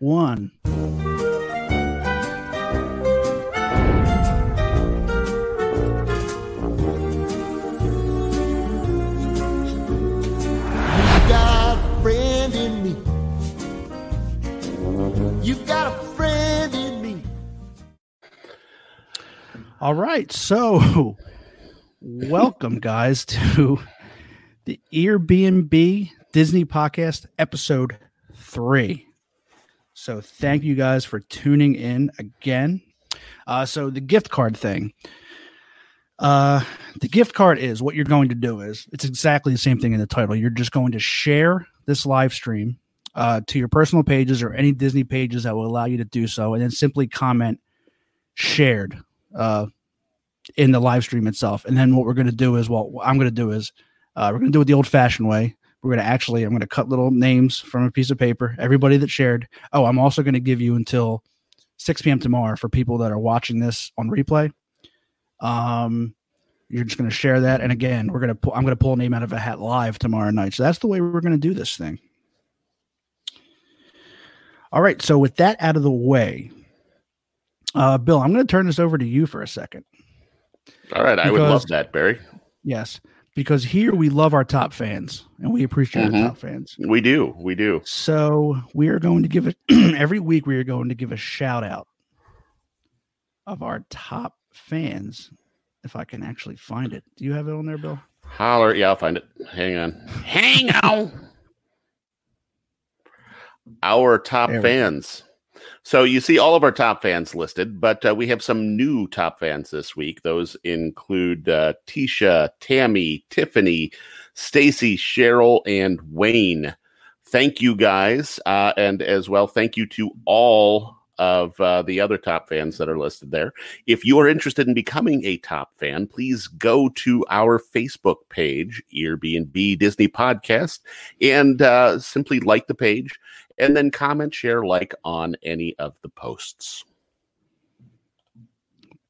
one. You got a friend in me. You got a friend in me. All right. So, welcome, guys, to the Airbnb Disney podcast, episode three. So, thank you guys for tuning in again. Uh, so, the gift card thing. Uh, the gift card is what you're going to do is it's exactly the same thing in the title. You're just going to share this live stream uh, to your personal pages or any Disney pages that will allow you to do so, and then simply comment shared uh, in the live stream itself. And then what we're going to do is, well, what I'm going to do is, uh, we're going to do it the old fashioned way. We're going to actually, I'm going to cut little names from a piece of paper. Everybody that shared. Oh, I'm also going to give you until 6 p.m. tomorrow for people that are watching this on replay. Um, you're just going to share that, and again, we're going to pull. I'm going to pull a name out of a hat live tomorrow night. So that's the way we're going to do this thing. All right. So with that out of the way, uh, Bill, I'm going to turn this over to you for a second. All right, I would love that, Barry. Yes, because here we love our top fans and we appreciate Mhm. our top fans. We do, we do. So we are going to give it every week. We are going to give a shout out of our top fans. If I can actually find it, do you have it on there, Bill? Holler, yeah, I'll find it. Hang on, hang on. Our top There we fans. So you see all of our top fans listed, but uh, we have some new top fans this week. Those include uh, Tisha, Tammy, Tiffany, Stacy, Cheryl, and Wayne. Thank you guys, uh, and as well, thank you to all of uh, the other top fans that are listed there. If you are interested in becoming a top fan, please go to our Facebook page, Airbnb Disney Podcast, and uh, simply like the page and then comment, share, like on any of the posts.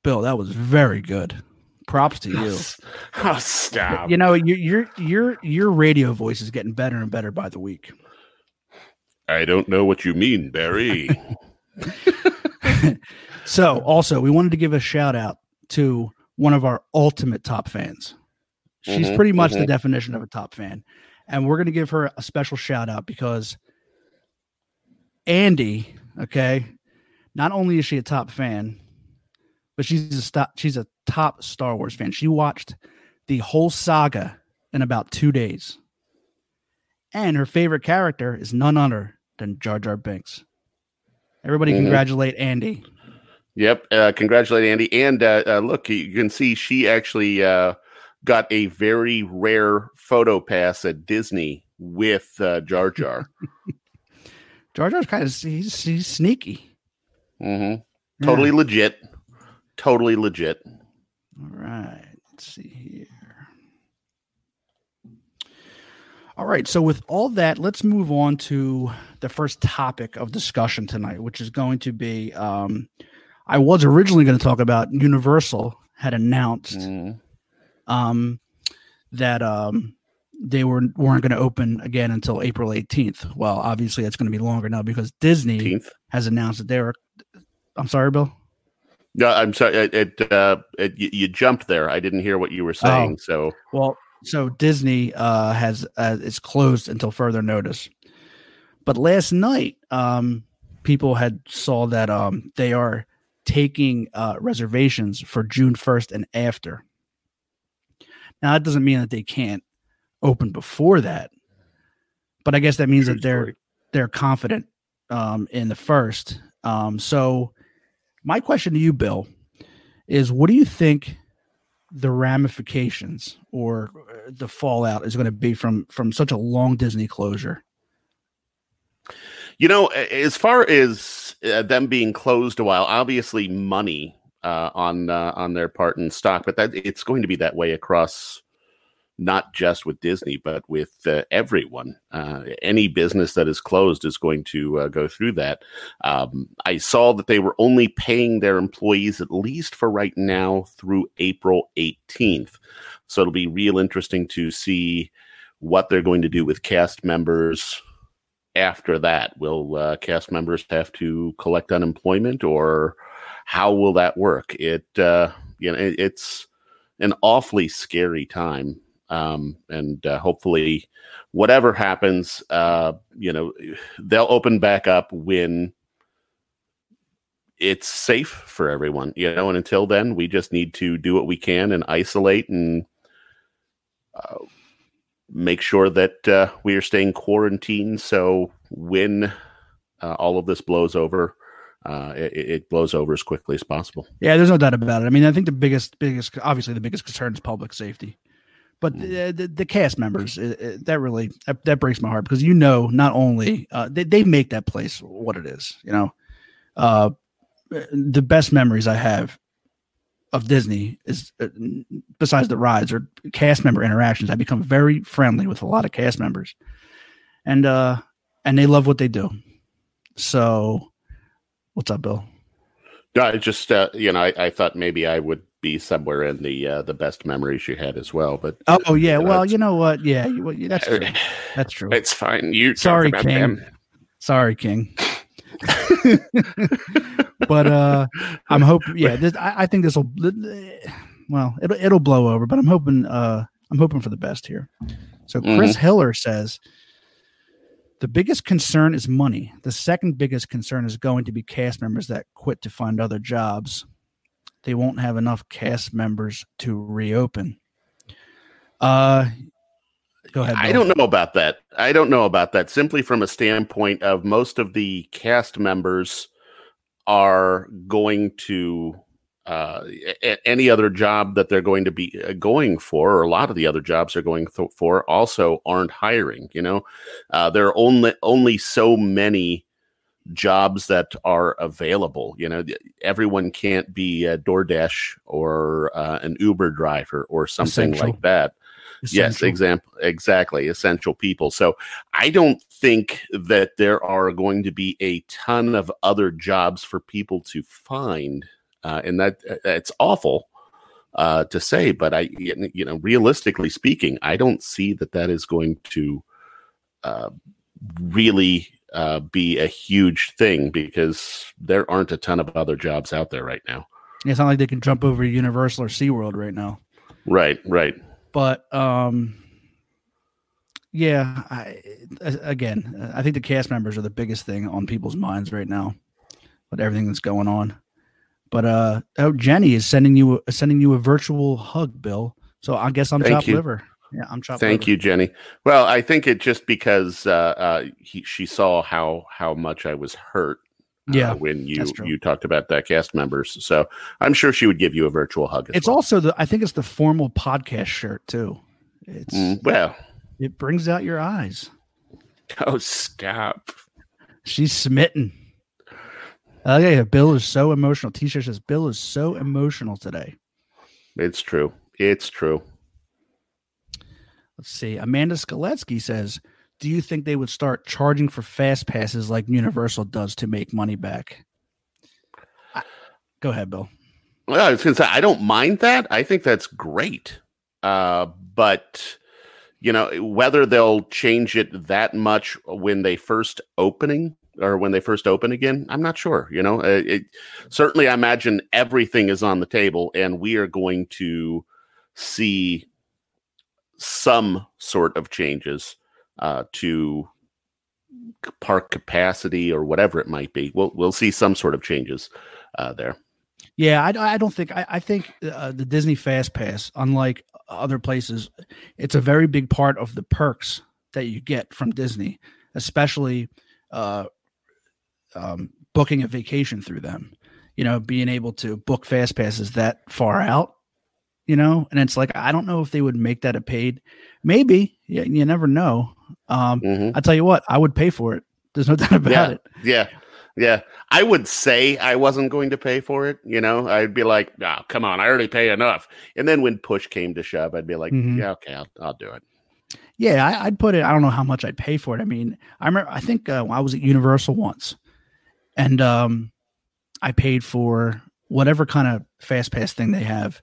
Bill, that was very good. Props to you. Oh, stop. You know, your your your your radio voice is getting better and better by the week. I don't know what you mean, Barry. So, also, we wanted to give a shout out to one of our ultimate top fans. She's Mhm, pretty much the mhm. definition of a top fan. And we're going to give her a special shout out because Andy, okay, not only is she a top fan, but she's a stop, she's a top Star Wars fan. She watched the whole saga in about 2 days. And her favorite character is none other than Jar Jar Binks. Everybody Mhm. congratulate Andy. Yep. Uh, congratulate Andy. And uh, uh, look, you can see she actually uh, got a very rare photo pass at Disney with uh, Jar Jar. Jar Jar's kind of he's, he's sneaky. hmm Yeah. Totally legit. Totally legit. All right. Let's see here. All right. So with all that, let's move on to the first topic of discussion tonight, which is going to be. Um, I was originally going to talk about Universal had announced Mhm. um, that um, they were weren't going to open again until April 18th. Well, obviously that's going to be longer now because Disney 18th. has announced that they were. I'm sorry, Bill. No, I'm sorry. It, it, uh, it, you, jumped there. I didn't hear what you were saying. So Well, so Disney uh, has uh, is closed until further notice. But last night, um, people had saw that um, they are taking uh, reservations for June first and after. Now that doesn't mean that they can't open before that, but I guess that means True that they're story. they're confident um, in the first. Um, so, my question to you, Bill, is what do you think the ramifications or uh, the fallout is going to be from from such a long Disney closure? You know, as far as uh, them being closed a while, obviously money uh, on uh, on their part in stock, but that it's going to be that way across not just with Disney, but with uh, everyone. Uh, any business that is closed is going to uh, go through that. Um, I saw that they were only paying their employees, at least for right now, through April 18th. So it'll be real interesting to see what they're going to do with cast members after that? Will uh, cast members have to collect unemployment, or how will that work? It uh, you know it, it's an awfully scary time, um, and uh, hopefully, whatever happens, uh, you know, they'll open back up when it's safe for everyone. You know, and until then, we just need to do what we can and isolate and. Uh, make sure that uh, we are staying quarantined. So when uh, all of this blows over, uh, it, it, blows over as quickly as possible. Yeah, there's no doubt about it. I mean, I think the biggest, biggest, obviously, the biggest concern is public safety. But mm. the, the, the, cast members, it, it, that really that, that, breaks my heart because you know not only uh, they they make that place what it is. You know, uh, the best memories I have of Disney is uh, besides the rides or cast member interactions. I become very friendly with a lot of cast members, and uh, and they love what they do. So, what's up, Bill? I just uh, you know I, I thought maybe I would be somewhere in the uh, the best memories you had as well. But oh yeah, well you know what? Yeah, well, that's true. That's true. It's fine. You sorry, King. Them. Sorry, King. but uh I'm hoping. Yeah, this, I, I think this will. Well, it'll it'll blow over, but I'm hoping. uh I'm hoping for the best here. So Chris mm-hmm. Hiller says the biggest concern is money. The second biggest concern is going to be cast members that quit to find other jobs. They won't have enough cast members to reopen. Uh, Go ahead. Bill. I don't know about that. I don't know about that. Simply from a standpoint of most of the cast members are going to uh, a- any other job that they're going to be uh, going for, or a lot of the other jobs they're going th- for, also aren't hiring. You know, uh, there are only only so many jobs that are available. You know, everyone can't be a DoorDash or uh, an Uber driver or something Essential. like that. Essential. Yes, example exactly essential people. So I don't think that there are going to be a ton of other jobs for people to find, uh, and that that's awful uh, to say. But I, you know, realistically speaking, I don't see that that is going to uh, really uh, be a huge thing because there aren't a ton of other jobs out there right now. It's not like they can jump over Universal or SeaWorld right now. Right, right. But um, yeah, I, again, I think the cast members are the biggest thing on people's minds right now, with everything that's going on. But uh, oh, Jenny is sending you sending you a virtual hug, Bill. So I guess I'm Thank chopped you. liver. Yeah, I'm chopped. Thank you, Jenny. Well, I think it just because uh, uh, he, she saw how how much I was hurt uh, yeah, uh, when you you talked about that cast members. So I'm sure she would give you a virtual hug. it's well. also the I think it's the formal podcast shirt too. It's mm, well, it brings out your eyes. Oh, stop! She's smitten. Oh yeah, Bill is so emotional. T-shirt says Bill is so emotional today. It's true. It's true. Let's see. Amanda Skoletsky says do you think they would start charging for fast passes like Universal does to make money back? I, go ahead, Bill. Well, I was going to say I don't mind that. I think that's great. Uh, but you know whether they'll change it that much when they first opening or when they first open again i'm not sure you know it, it, certainly i imagine everything is on the table and we are going to see some sort of changes uh, to park capacity or whatever it might be. We'll we'll see some sort of changes uh, there. Yeah, I, I don't think I, I think uh, the Disney Fast Pass, unlike other places, it's a very big part of the perks that you get from Disney, especially uh, um, booking a vacation through them. You know, being able to book Fast Passes that far out. You know, and it's like I don't know if they would make that a paid. Maybe you, you never know. Um, mm-hmm. I tell you what, I would pay for it. There's no doubt about yeah, it. Yeah. Yeah. I would say I wasn't going to pay for it. You know, I'd be like, oh, come on, I already pay enough. And then when push came to shove, I'd be like, mm-hmm. yeah, okay, I'll, I'll do it. Yeah, I, would put it. I don't know how much I'd pay for it. I mean, I remember. I think uh, I was at Universal once, and um, I paid for whatever kind of fast pass thing they have,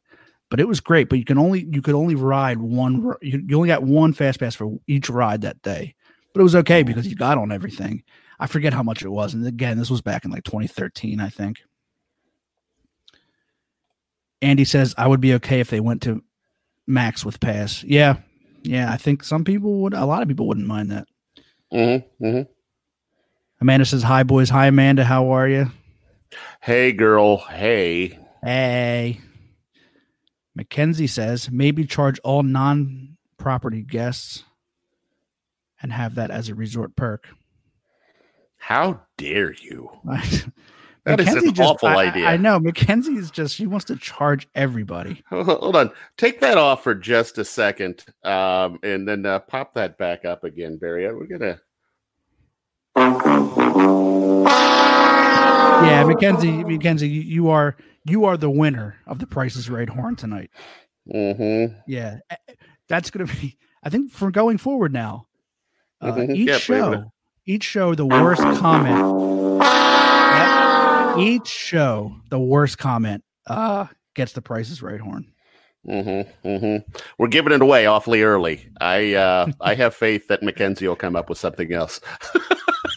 but it was great. But you can only you could only ride one. You, you only got one fast pass for each ride that day, but it was okay because you got on everything. I forget how much it was, and again, this was back in like 2013, I think. Andy says I would be okay if they went to max with pass. Yeah, yeah, I think some people would. A lot of people wouldn't mind that. Mm-hmm, mm-hmm. Amanda says, "Hi, boys. Hi, Amanda. How are you? Hey, girl. Hey. Hey." Mackenzie says, "Maybe charge all non-property guests and have that as a resort perk." How dare you? That is an just- awful I- idea. I, know. Mackenzie is just she wants to charge everybody. Hold on. Take that off for just a second, um, and then uh, pop that back up again, Barry. We're gonna. Yeah, Mackenzie, Mackenzie, you, you are you are the winner of the Price is Right horn tonight. Mm-hmm. Yeah, that's going to be. I think for going forward now, uh, Mhm. each a show, each show, the worst comment. Yep, each show, the worst comment uh, gets the Price is Right horn. Mm-hmm. Mm-hmm. We're giving it away awfully early. I uh, I have faith that Mackenzie will come up with something else.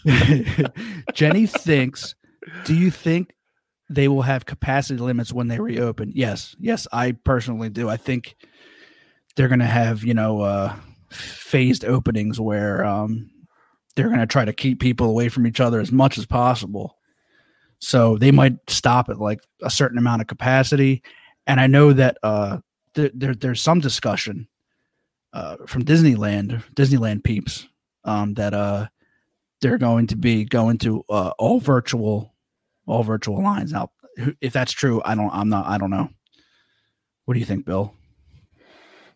Jenny thinks. Do you think they will have capacity limits when they reopen? Yes, yes, I personally do. I think they're going to have you know uh, phased openings where um, they're going to try to keep people away from each other as much as possible. So they might stop at like a certain amount of capacity, and I know that uh, there, there there's some discussion uh, from Disneyland, Disneyland peeps, um, that uh, they're going to be going to uh, all virtual, all virtual lines. Now, if that's true, I don't, I'm not, I don't know. What do you think, Bill?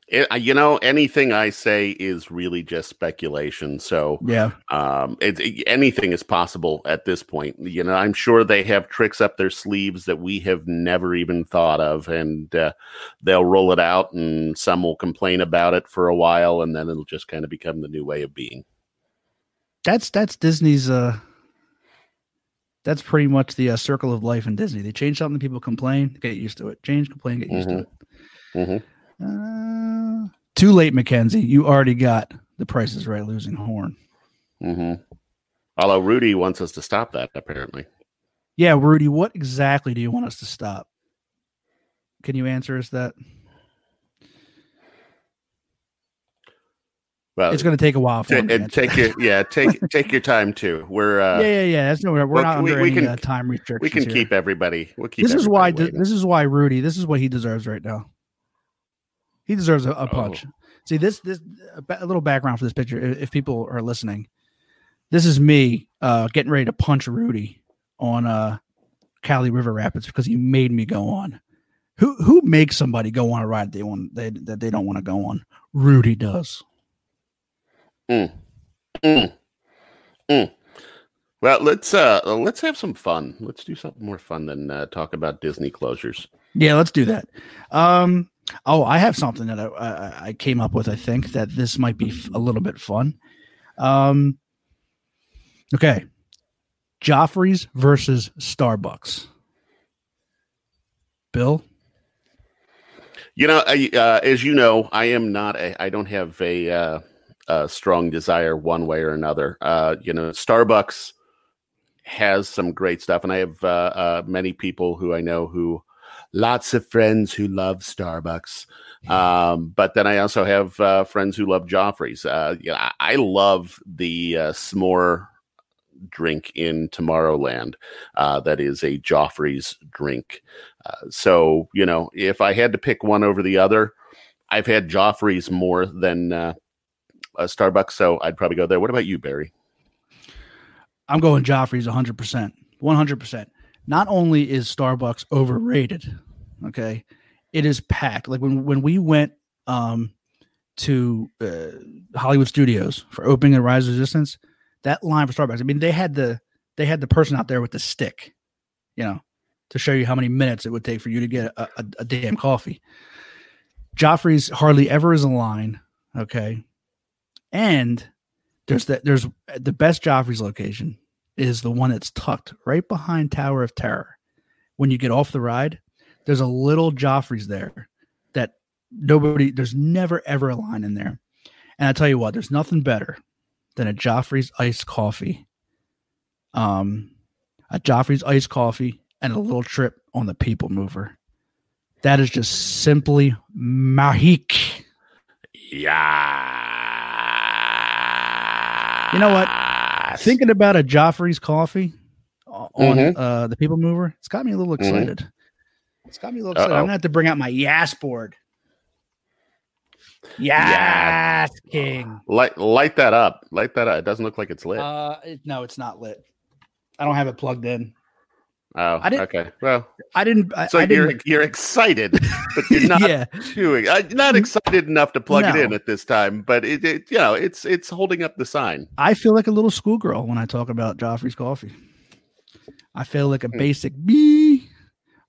It, you know, anything I say is really just speculation. So Yeah, um, it, it- anything is possible at this point. You know, I'm sure they have tricks up their sleeves that we have never even thought of, and uh, they'll roll it out, and some will complain about it for a while, and then it'll just kind of become the new way of being. that's that's Disney's. uh That's pretty much the uh, circle of life in Disney. They change something, people complain, get used to it. Change, complain, get used to it. Mhm. Uh, too late, Mackenzie. You already got the prices Right losing horn. hmm Although Rudy wants us to stop that, apparently. Yeah, Rudy, what exactly do you want us to stop? Can you answer us that? Well, It's going to take a while for to and take your yeah, take take your time too. We're uh, yeah, yeah, yeah. That's no, we're well, not we- under we any can- uh, time restrictions. we can here. keep everybody. We'll keep. This is why. waiting. This is why Rudy. This is what he deserves right now. He deserves a, a punch. See this. This a, a little background for this picture. If, if people are listening, this is me uh, getting ready to punch Rudy on uh, Kali River Rapids because he made me go on. Who who makes somebody go on a ride they want they, that they don't want to go on? Rudy does. Mm. Mm. Well, let's uh let's have some fun. Let's do something more fun than uh, talk about Disney closures. Yeah, let's do that. Um, oh, I have something that I, I, I came up with. I think that this might be f- a little bit fun. Um, okay, Joffrey's versus Starbucks. Bill, You know, I, uh, as you know, I am not. A, I don't have a, uh, a strong desire one way or another. Uh, you know, Starbucks has some great stuff, and I have uh, uh, many people who I know who, lots of friends who love Starbucks. Um, but then I also have uh, friends who love Joffrey's. Uh, you know, I, I love the uh, s'more drink in Tomorrowland. Uh, that is a Joffrey's drink. Uh, so you know, if I had to pick one over the other, I've had Joffrey's more than uh, Starbucks, so I'd probably go there. What about you, Barry? I'm going Joffrey's 100 percent, 100 percent. Not only is Starbucks overrated, okay, it is packed. Like when when we went um to uh, Hollywood Studios for opening of Rise of Resistance, that line for Starbucks. I mean, they had the they had the person out there with the stick, you know, to show you how many minutes it would take for you to get a, a, a damn coffee. Joffrey's hardly ever is a line, okay, and there's that there's the best Joffrey's location is the one that's tucked right behind Tower of Terror. When you get off the ride, there's a little Joffrey's there that nobody there's never ever a line in there. And I tell you what, there's nothing better than a Joffrey's iced coffee. Um, a Joffrey's iced coffee and a little trip on the People Mover. That is just simply mahik. Yeah. You know what? Thinking about a Joffrey's coffee on Mhm. uh, the People Mover, it's got me a little Mhm. excited. It's got me a little excited. I'm gonna have to bring out my Yas board. Yes, King. Light light that up. Light that up. It doesn't look like it's lit. Uh, it- no, it's not lit. I don't have it plugged in. Oh, I didn't- okay. Well, I didn't. I, so I you're didn't. you're excited, but you're not yeah, too uh, not excited enough to plug it in at this time. But it, it you know it's it's holding up the sign. I feel like a little schoolgirl when I talk about Joffrey's coffee. I feel like a Hmm. basic bee.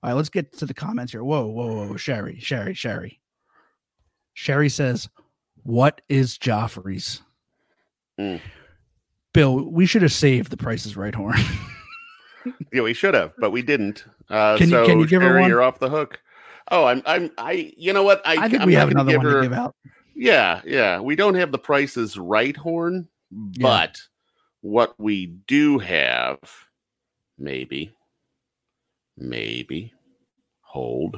All right, let's get to the comments here. Whoa, whoa, whoa, Sherry, Sherry, Sherry. Sherry says, "What is Joffrey's?" Mm. Bill, we should have saved the prices right horn. Yeah, we should have, but we didn't. Uh, Can you- so can you give her Sherry, one? You're off the hook. Oh, I'm I'm I. You know what? I, I think I'm we have another one her, to give out. Yeah, yeah. We don't have the prices right, Horn, but what we do have, maybe, maybe, hold.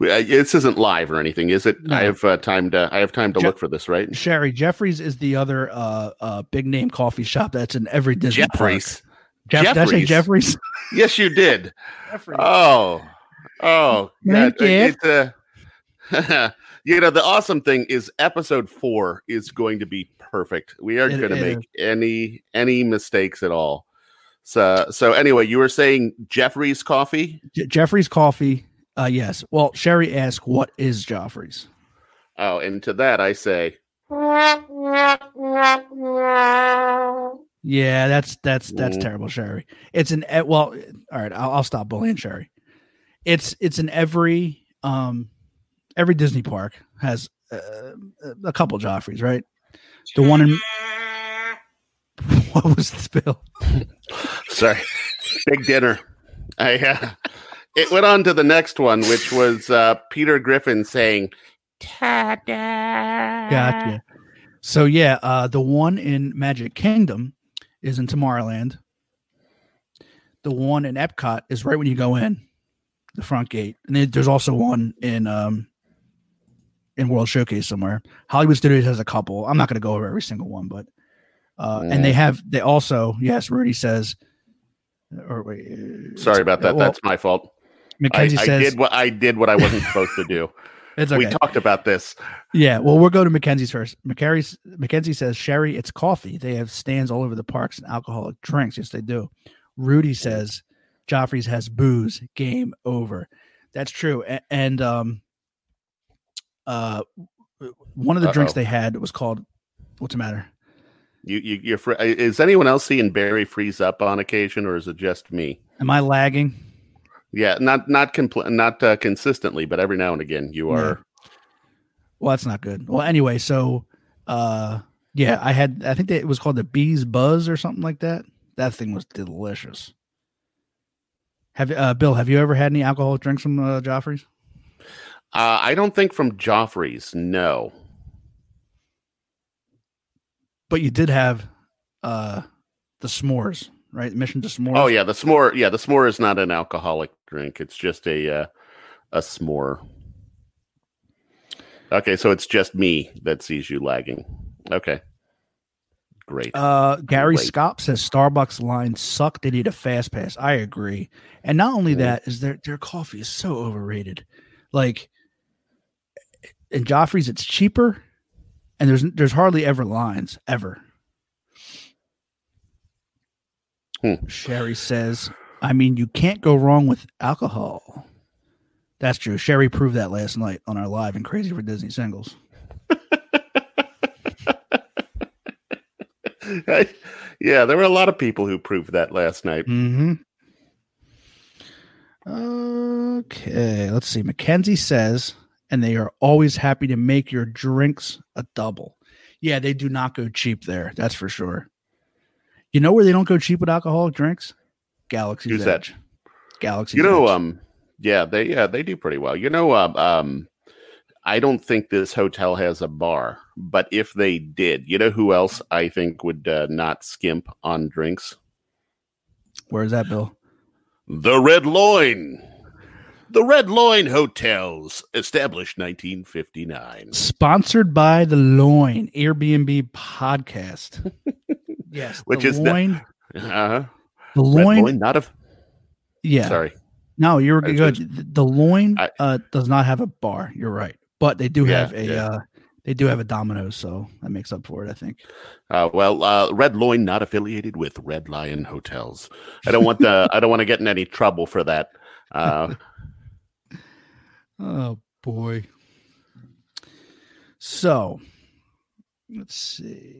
Uh, This isn't live or anything, is it? No. I have uh, time to. I have time to Je- look for this, right? Sherry, Jeffries is the other uh, uh, big name coffee shop that's in every Disney Jeffries. park. Jeff, did I say Jeffries. Jeffrey's? Yes, you did. Jeffrey's. Oh, oh, Thank God. you. It's, uh, you know, the awesome thing is episode four is going to be perfect. We aren't going to is. make any any mistakes at all. So, so anyway, you were saying Jeffrey's coffee. Je- Jeffrey's coffee. Uh, yes. Well, Sherry asked, "What is Joffrey's?" Oh, and to that I say, Yeah, that's that's that's Mm. terrible, Sherry. It's an well. All right, I'll, I'll stop bullying Sherry. It's it's in every um every Disney park has uh, a couple Joffreys, right? The one in what was this bill? sorry, big dinner. I uh, it went on to the next one, which was uh, Peter Griffin saying, "Ta-da!" Gotcha. So yeah, uh, the one in Magic Kingdom is in Tomorrowland. The one in Epcot is right when you go in, the front gate, and then there's also one in um in World Showcase somewhere. Hollywood Studios has a couple. I'm not going to go over every single one, but uh, and they have they also yes, Rudy says, or wait, Sorry about that. well, That's my fault. I, Mackenzie I says did what I did what I wasn't supposed to do. it's okay. We talked about this. Yeah, well, we'll go to Mackenzie's first. Mackenzie's, Mackenzie says, Sherry, it's coffee. They have stands all over the parks and alcoholic drinks. Yes, they do. Rudy says, Joffrey's has booze. Game over. That's true. A- And um, uh, one of the drinks Uh-oh. they had was called, what's the matter? You, you, you're. Fr- is anyone else seeing Barry freeze up on occasion, or is it just me? Am I lagging? Yeah, not not compl- not uh, consistently, but every now and again you are. Well, that's not good. Well, anyway, so uh, yeah, I had, I think that it was called the Bees Buzz or something like that. That thing was delicious. Have uh, Bill? Have you ever had any alcoholic drinks from uh, Joffrey's? Uh, I don't think from Joffrey's. No. But you did have uh the s'mores, right? Mission to s'more. Oh yeah, the s'more. Yeah, the s'more is not an alcoholic drink. It's just a uh, a s'more. Okay, so it's just me that sees you lagging. Okay, great. Uh, Gary Wait. Scott says Starbucks lines suck. They need a fast pass. I agree. And not only Mm. that is their their coffee is so overrated. Like in Joffrey's, it's cheaper, and there's there's hardly ever lines ever. Hmm. Sherry says, "I mean, you can't go wrong with alcohol." That's true. Sherry proved that last night on our live and Crazy for Disney singles. yeah, there were a lot of people who proved that last night. Mm-hmm. Okay, let's see. Mackenzie says, and they are always happy to make your drinks a double. Yeah, they do not go cheap there. That's for sure. You know where they don't go cheap with alcoholic drinks? Galaxy. Who's that? Galaxy. You know, um, yeah, they yeah they do pretty well. You know, um, um I don't think this hotel has a bar, but if they did, you know who else I think would uh, not skimp on drinks? Where's that, Bill? The Red Loin. The Red Loin Hotels, established 1959. Sponsored by the Loin Airbnb podcast. yes, Which the is the- Loin. Uh-huh. the Loin. Loin, not a. yeah. Sorry. No, you're good. just- The- the Loin I- uh, does not have a bar. You're right, but they do Yeah, have a. yeah. Uh, they do have a Domino's, so that makes up for it. I think. Uh, well, uh, Red Loin not affiliated with Red Lion Hotels. I don't want the. I don't want to get in any trouble for that. Uh, Oh boy. So, let's see.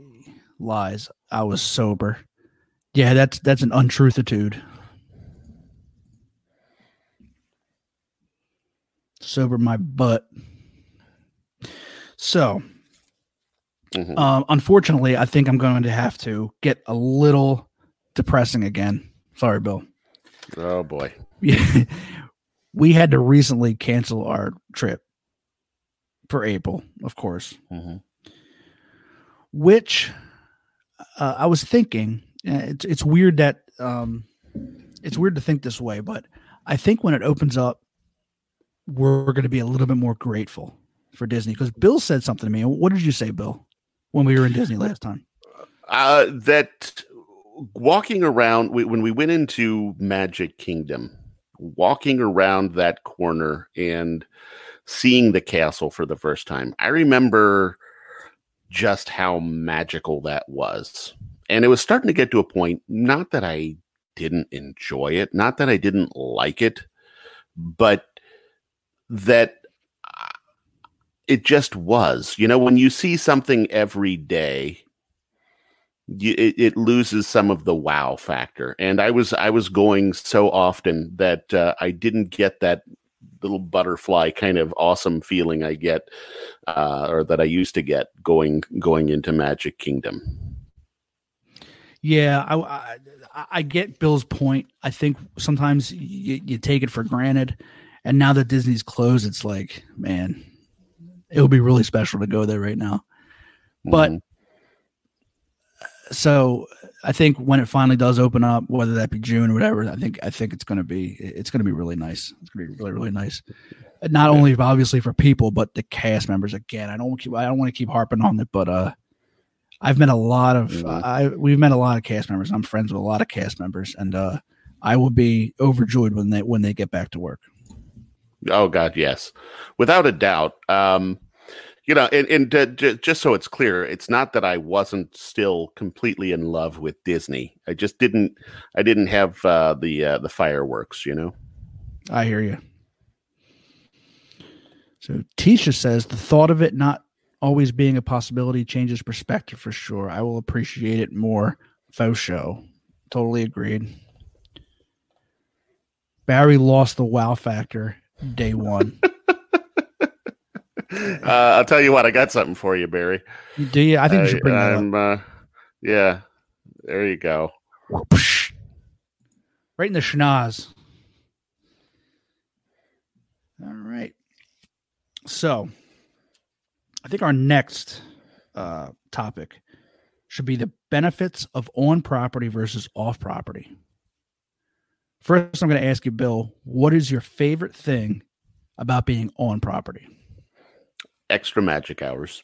Lies. I was sober. Yeah, that's that's an untruthitude. Sober my butt. So, mhm. um, unfortunately, I think I'm going to have to get a little depressing again. Sorry, Bill. oh boy. we had to recently cancel our trip for April, of course, Mhm. which uh, I was thinking uh, it's it's weird that um, it's weird to think this way, but I think when it opens up, we're going to be a little bit more grateful for Disney because Bill said something to me. What did you say, Bill, when we were in Disney last time? Uh, that walking around we, when we went into Magic Kingdom, walking around that corner and seeing the castle for the first time, I remember just how magical that was. And it was starting to get to a point, not that I didn't enjoy it, not that I didn't like it, but that uh, it just was. You know, when you see something every day, it, it loses some of the wow factor. And I was I was going so often that uh, I didn't get that little butterfly kind of awesome feeling I get, uh, or that I used to get going going into Magic Kingdom. Yeah, I, I I get Bill's point. I think sometimes you, you take it for granted, and now that Disney's closed, it's like, man, it would be really special to go there right now. But Mhm. so I think when it finally does open up, whether that be June or whatever, I think I think it's gonna be it's gonna be really nice. It's gonna be really really nice. Not only obviously for people, but the cast members. Again, I don't keep I don't want to keep harping on it, but uh, I've met a lot of Mhm. I we've met a lot of cast members. I'm friends with a lot of cast members, and uh, I will be overjoyed when they when they get back to work. Oh God, yes, without a doubt. Um, you know, and, and uh, just so it's clear, it's not that I wasn't still completely in love with Disney. I just didn't. I didn't have uh, the uh, the fireworks. You know. I hear you. So Tisha says the thought of it not always being a possibility changes perspective for sure. I will appreciate it more. Faux show. Totally agreed. Barry lost the wow factor day one. Uh, I'll tell you what. I got something for you, Barry. Do you? I think you should bring that up. Uh, yeah, there you go. Right in the schnoz. All right. So, I think our next uh, topic should be the benefits of on property versus off property. First, I'm going to ask you, Bill, what is your favorite thing about being on property? Extra magic hours.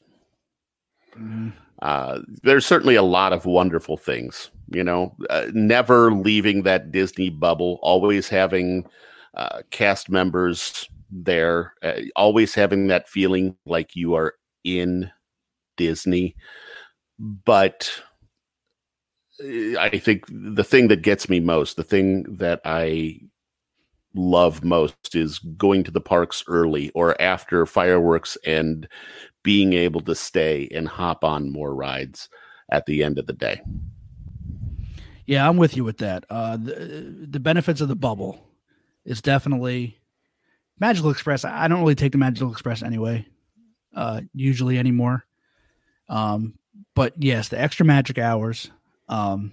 Uh, there's certainly a lot of wonderful things, you know, uh, never leaving that Disney bubble, always having uh, cast members there, uh, always having that feeling like you are in Disney. But uh, I think the thing that gets me most, the thing that I love most is going to the parks early or after fireworks and being able to stay and hop on more rides at the end of the day. Yeah, I'm with you with that. Uh, the, the benefits of the bubble is definitely Magical Express. I don't really take the Magical Express anyway, uh, usually anymore. Um, but yes, the extra magic hours. Um,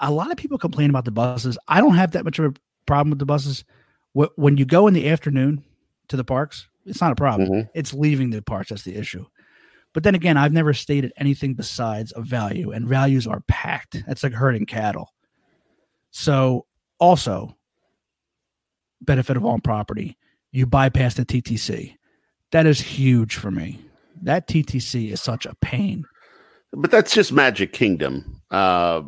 a lot of people complain about the buses. I don't have that much of a problem with the buses. When you go in the afternoon to the parks, It's not a problem. Mhm. It's leaving the parks that's the issue. But then again, I've never stated anything besides a value, and values are packed. That's like herding cattle. So, also, benefit of on property, you bypass the TTC. That is huge for me. That TTC is such a pain. But that's just Magic Kingdom. Uh,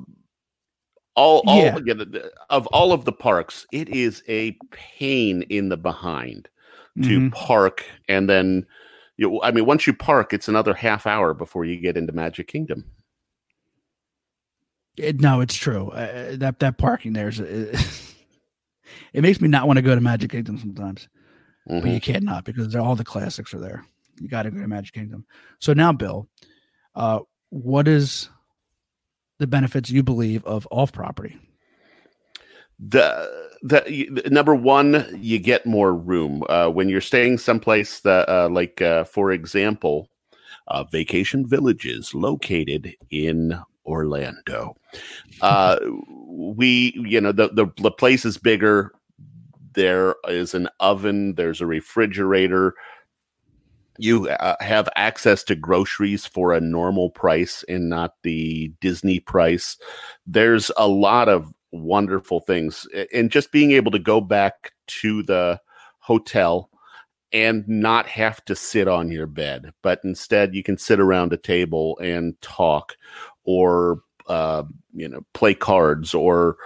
all, all Yeah. yeah, the- the- of all of the parks, it is a pain in the behind to Mhm. park, and then you. I mean, once you park, it's another half hour before you get into Magic Kingdom. It- no, it's true. Uh, that that parking there is. it makes me not want to go to Magic Kingdom sometimes. but Mhm. you can't not because all the classics are there. You got to go to Magic Kingdom. So now, Bill, uh, what is the benefits you believe of off property? the the number one you get more room. Uh, when you're staying someplace that uh, like uh, for example uh, vacation villages located in orlando. Uh, we you know the, the the place is bigger. There is an oven there's a refrigerator you uh, have access to groceries for a normal price and not the disney price. There's a lot of wonderful things and just being able to go back to the hotel and not have to sit on your bed but instead you can sit around a table and talk or uh, you know play cards or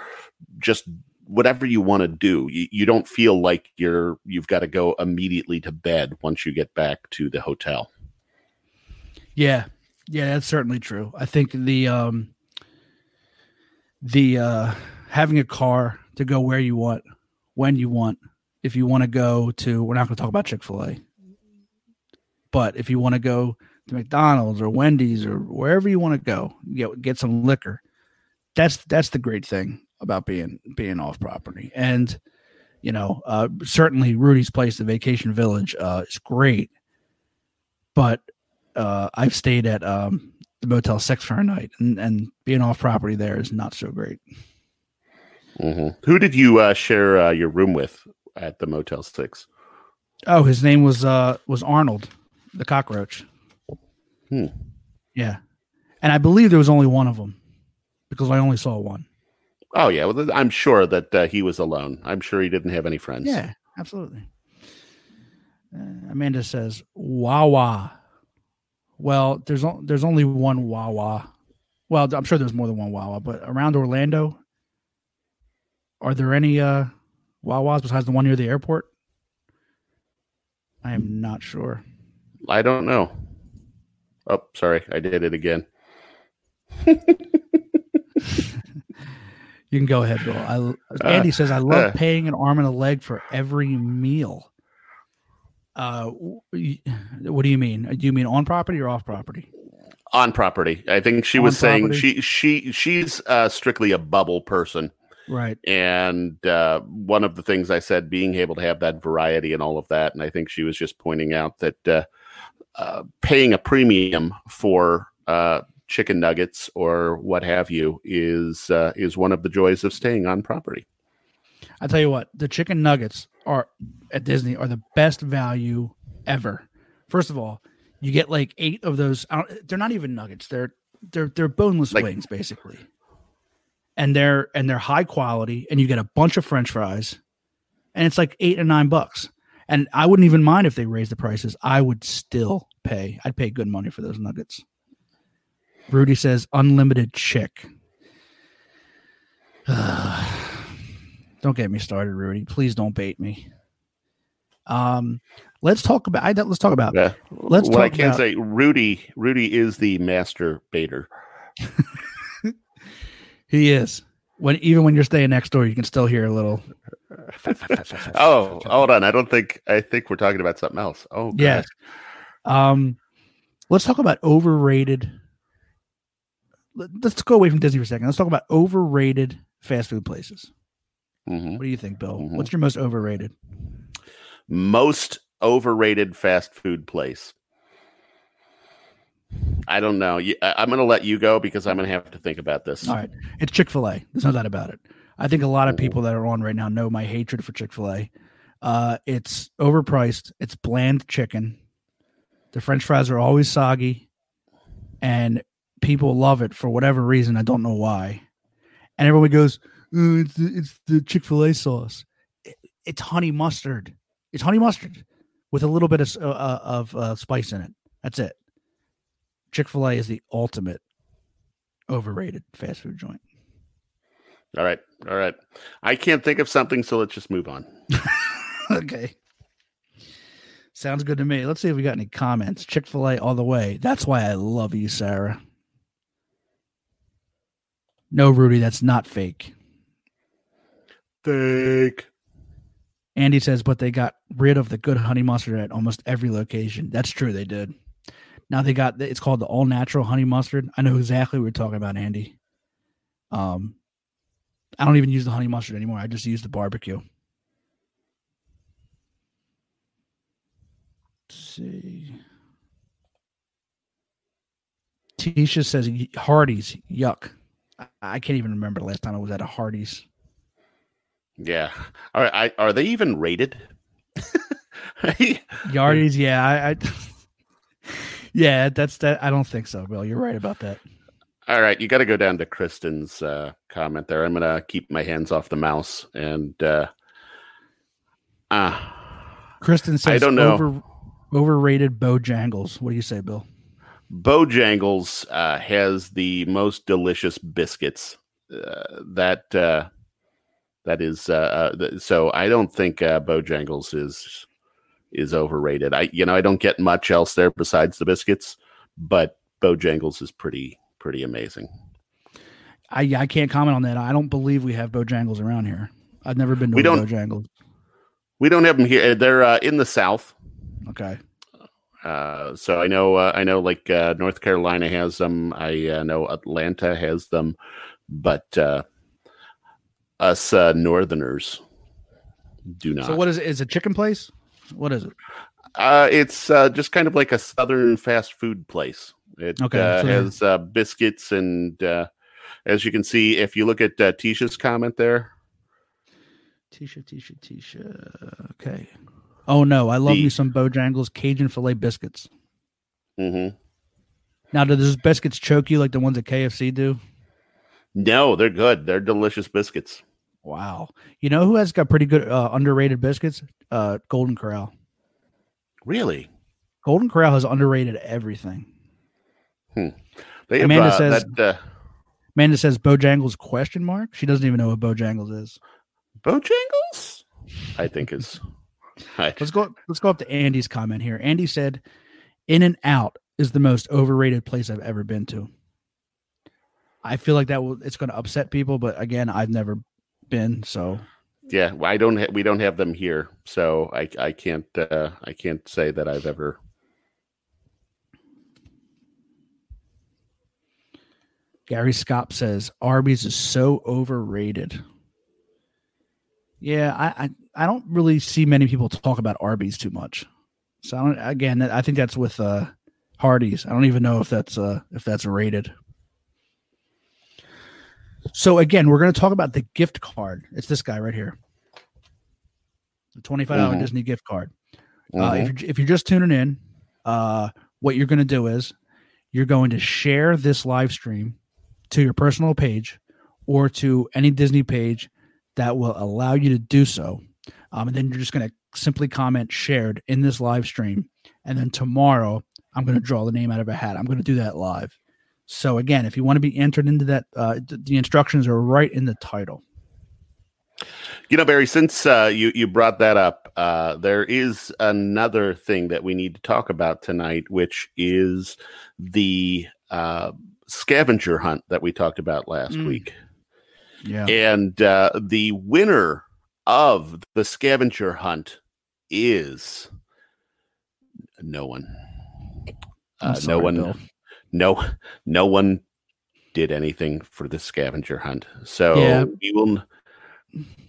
just whatever you want to do you, you don't feel like you're you've got to go immediately to bed once you get back to the hotel Yeah, yeah, that's certainly true. I think the um, the uh, having a car to go where you want, when you want. If you want to go to, we're not going to talk about Chick Fil A, but if you want to go to McDonald's or Wendy's or wherever you want to go, get get some liquor. That's that's the great thing about being being off property, and you know, uh, certainly Rudy's Place, the Vacation Village, uh, is great, but uh, I've stayed at um, the Motel Six for a night, and, and being off property there is not so great. Mhm. who did you uh, share uh, your room with at the motel 6 Oh, his name was uh, was Arnold, the cockroach. Hmm. Yeah, and I believe there was only one of them because I only saw one. Oh yeah, well, I'm sure that uh, he was alone. I'm sure he didn't have any friends. Yeah, absolutely. Uh, Amanda says Wawa. Well, there's o- there's only one Wawa. Well, I'm sure there's more than one Wawa, but around Orlando, are there any uh, Wawas besides the one near the airport? I am not sure. I don't know. Oh, sorry, I did it again. You can go ahead, Bill. I, Andy says I love uh. paying an arm and a leg for every meal. Uh, what do you mean? Do you mean on property or off property? On property, I think she On was saying she she she's uh, strictly a bubble person, Right. and uh, one of the things I said being able to have that variety and all of that, and I think she was just pointing out that uh, uh, paying a premium for uh, chicken nuggets or what have you is uh, is one of the joys of staying on property. I tell you what, the chicken nuggets are at Disney are the best value ever. First of all, you get like eight of those. I don't, they're not even nuggets. They're they're they're boneless Like- wings basically, and they're and they're high quality. And you get a bunch of French fries, and it's like eight or nine bucks. And I wouldn't even mind if they raised the prices. I would still pay. I'd pay good money for those nuggets. Rudy says unlimited chick. don't get me started, Rudy. Please don't bait me. Um, let's talk about. I, let's talk about. Yeah. Let's what I can about- say, Rudy, Rudy is the master baiter. He is. When even when you're staying next door, you can still hear a little. Oh, hold on. I don't think I think we're talking about something else. Oh. Yeah. Um, let's talk about overrated. Let- Let's go away from Disney for a second. Let's talk about overrated fast food places. Mhm. What do you think, Bill? Mhm. What's your most overrated? Most overrated fast food place. I don't know. I'm going to let you go because I'm going to have to think about this. All right, it's Chick Fil A. There's no doubt about it. I think a lot of people that are on right now know my hatred for Chick Fil A. Uh, it's overpriced. It's bland chicken. The French fries are always soggy, and people love it for whatever reason. I don't know why. And everyone goes, "Oh, "It's the, it's the Chick Fil A sauce." It- it's honey mustard. It's honey mustard with a little bit of uh, uh, of uh, spice in it. That's it. Chick Fil A is the ultimate overrated fast food joint. All right. All right. I can't think of something, so let's just move on. okay. Sounds good to me. Let's see if we got any comments. Chick fil A all the way. That's why I love you, Sarah. No, Rudy, that's not fake. Fake. Andy says, but they got rid of the good honey mustard at almost every location. That's true, they did. Now they got it's called the all natural honey mustard. I know exactly what we're talking about, Andy. Um, I don't even use the honey mustard anymore. I just use the barbecue. Let's see. Tisha says "Y- Hardee's, yuck. I- can't even remember the last time I was at a Hardee's. Yeah. All right. I, are they even rated? Yardies, yeah, I, I yeah, that's that. I don't think so, Bill. You're right about that. All right, you got to go down to Kristen's uh, comment there. I'm gonna keep my hands off the mouse and uh, ah, Kristen says, I don't know. Over, overrated Bojangles. What do you say, Bill? Bojangles uh, has the most delicious biscuits. Uh, that uh, that is uh, uh, th- so. I don't think uh, Bojangles is is overrated. I you know I don't get much else there besides the biscuits, but Bojangles is pretty pretty amazing. I I can't comment on that. I don't believe we have Bojangles around here. I've never been to We don't- Bojangles. We don't have them here. They're uh, in the South. Okay. Uh, so I know, uh, I know, like uh, North Carolina has them. I uh, know Atlanta has them, but uh, us uh, Northerners do not. So what is Is it a chicken place? What is it? Uh, it's uh, just kind of like a Southern fast food place. It Okay, has uh, biscuits, and uh, as you can see, if you look at uh, Tisha's comment there, Tisha, Tisha, Tisha. Okay. Oh no, I love The- me some Bojangles Cajun filet biscuits. hmm Now, do those biscuits choke you like the ones at KFC do? no, they're good. They're delicious biscuits. Wow. You know who has got pretty good uh, underrated biscuits? Uh, Golden Corral. Really, Golden Corral has underrated everything. have Amanda uh, says- that. Uh, Amanda says Bojangles question mark. She doesn't even know what Bojangles is. Bojangles, I think is. I, Let's go. Let's go up to Andy's comment here. Andy said, "In and Out is the most overrated place I've ever been to." I feel like that will. It's going to upset people, but again, I've never been. So yeah, I don't. Ha- we don't have them here, so I I can't uh, I can't say that I've ever. Gary Scott says Arby's is so overrated. Yeah, I, I I don't really see many people talk about Arby's too much. So I don't, again, I think that's with uh, Hardee's. I don't even know if that's uh, if that's rated. So again, we're going to talk about the gift card. It's this guy right here, the twenty five Mhm. Disney gift card. Uh, Mhm. if you're if you're just tuning in, uh, what you're going to do is you're going to share this live stream to your personal page or to any Disney page that will allow you to do so. Um, and then you're just going to simply comment shared in this live stream. And then tomorrow, I'm going to draw the name out of a hat. I'm going to do that live. So again, if you want to be entered into that, uh, th- the instructions are right in the title. You know, Barry, since uh, you you brought that up, uh, there is another thing that we need to talk about tonight, which is the uh, scavenger hunt that we talked about last Mm. week, Yeah. and uh, the winner of the scavenger hunt is no one. Uh, sorry, no one. Bill. No, no one did anything for the scavenger hunt. So Yeah. we will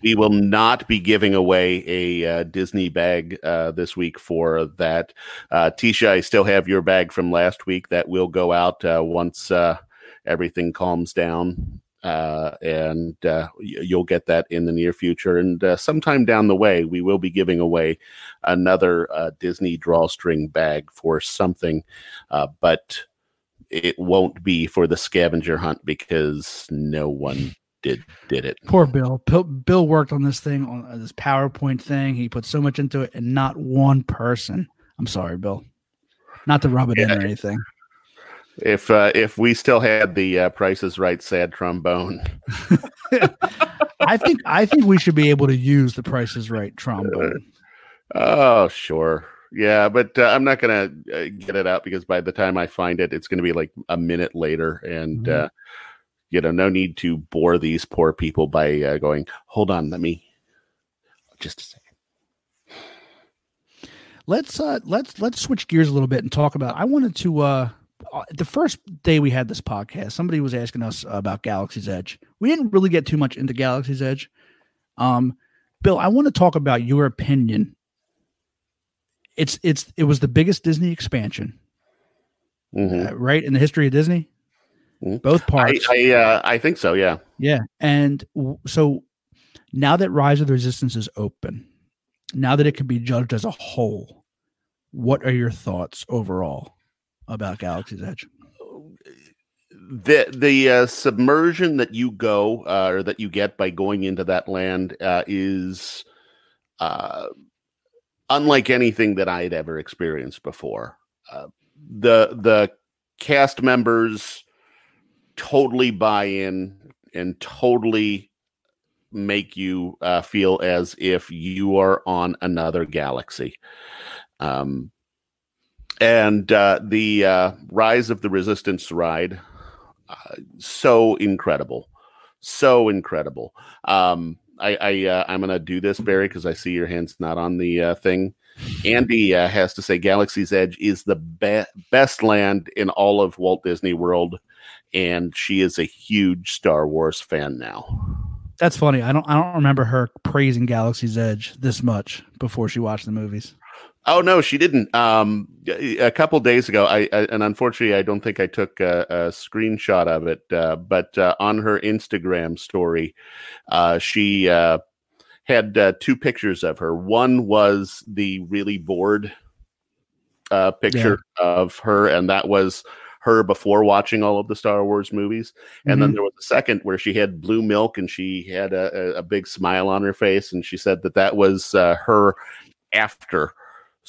we will not be giving away a uh, Disney bag uh, this week for that. Uh, Tisha, I still have your bag from last week. That will go out uh, once uh, everything calms down. Uh, and uh, you'll get that in the near future. And uh, sometime down the way, we will be giving away another uh, Disney drawstring bag for something, uh, but it won't be for the scavenger hunt because no one did did it. Poor Bill. Bill. Bill worked on this thing on uh, this PowerPoint thing. He put so much into it, and not one person. I'm sorry, Bill. Not to rub it in or anything. If uh, if we still had the uh, Price Is Right sad trombone, I think I think we should be able to use the Price Is Right trombone. oh sure, yeah, but uh, I'm not gonna uh, get it out because by the time I find it, it's gonna be like a minute later, and Mhm. uh, you know, no need to bore these poor people by uh, going. Hold on, let me just a second. Let's uh let's let's switch gears a little bit and talk about. I wanted to uh uh, the first day we had this podcast, somebody was asking us about Galaxy's Edge. We didn't really get too much into Galaxy's Edge. Um, Bill, I want to talk about your opinion. It's it's it was the biggest Disney expansion, Mhm. uh, right, in the history of Disney. Mhm. Both I parts, I, uh, I think so. Yeah. yeah. And w- so now that Rise of the Resistance is open, now that it can be judged as a whole, what are your thoughts overall about Galaxy's Edge? the the uh, submersion that you go uh, or that you get by going into that land uh, is uh, unlike anything that I'd ever experienced before. Uh, the the cast members totally buy in and totally make you uh, feel as if you are on another galaxy. Um, and uh, the uh, Rise of the Resistance ride, uh, so incredible, so incredible. Um, I, I uh, I'm gonna do this, Barry, because I see your hands not on the uh, thing. Andy uh, has to say Galaxy's Edge is the be- best land in all of Walt Disney World, and she is a huge Star Wars fan now. That's funny. I don't I don't remember her praising Galaxy's Edge this much before she watched the movies. Oh no, she didn't. Um, a couple days ago, I, I and unfortunately, I don't think I took a, a screenshot of it. Uh, but uh, on her Instagram story, uh, she uh, had uh, two pictures of her. One was the really bored uh, picture of her, and that was her before watching all of the Star Wars movies. And then there was a second where she had blue milk and she had a, a, a big smile on her face, and she said that that was uh, her after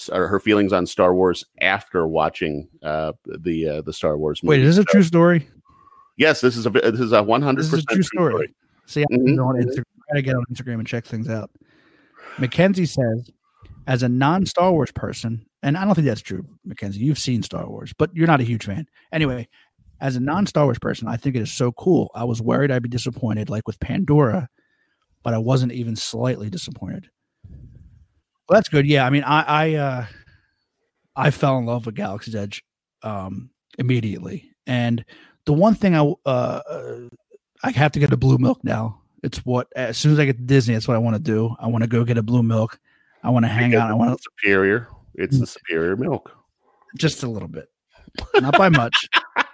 or her feelings on Star Wars after watching uh, the uh, the Star Wars movie. Wait, is this a true story? Yes, this is a this is a one hundred percent true story. See, I Mhm. go on Instagram. I gotta get on Instagram and check things out. Mackenzie says, as a non-Star Wars person, and I don't think that's true, Mackenzie. You've seen Star Wars, but you're not a huge fan. Anyway, as a non-Star Wars person, I think it is so cool. I was worried I'd be disappointed, like with Pandora, but I wasn't even slightly disappointed. Well, that's good. Yeah, I mean, I I uh, I fell in love with Galaxy's Edge um, immediately, and the one thing I uh, uh, I have to get a blue milk now. It's what as soon as I get to Disney, that's what I want to do. I want to go get a blue milk. I want to hang out. I want to superior. It's the superior milk. just a little bit, not by much,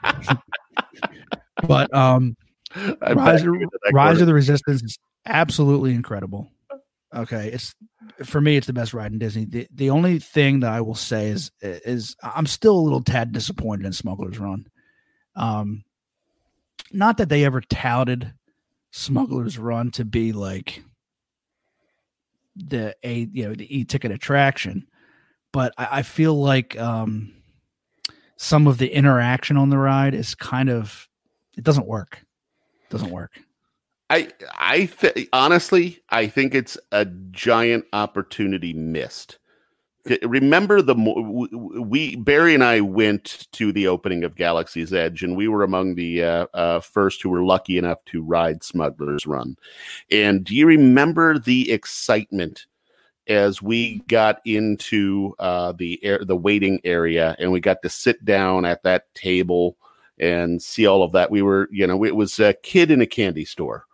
but um, I Rise, of, you to that Rise of the Resistance is absolutely incredible. Okay, it's for me, it's the best ride in Disney. The the only thing that I will say is is I'm still a little tad disappointed in Smuggler's Run. Um, not that they ever touted Smuggler's Run to be like the a you know the e ticket attraction, but I, I feel like um some of the interaction on the ride is kind of it doesn't work. Doesn't work. I I th- honestly I think it's a giant opportunity missed. Remember the we Barry and I went to the opening of Galaxy's Edge, and we were among the uh, uh, first who were lucky enough to ride Smuggler's Run. And do you remember the excitement as we got into uh, the air, the waiting area, and we got to sit down at that table and see all of that? We were, you know, it was a kid in a candy store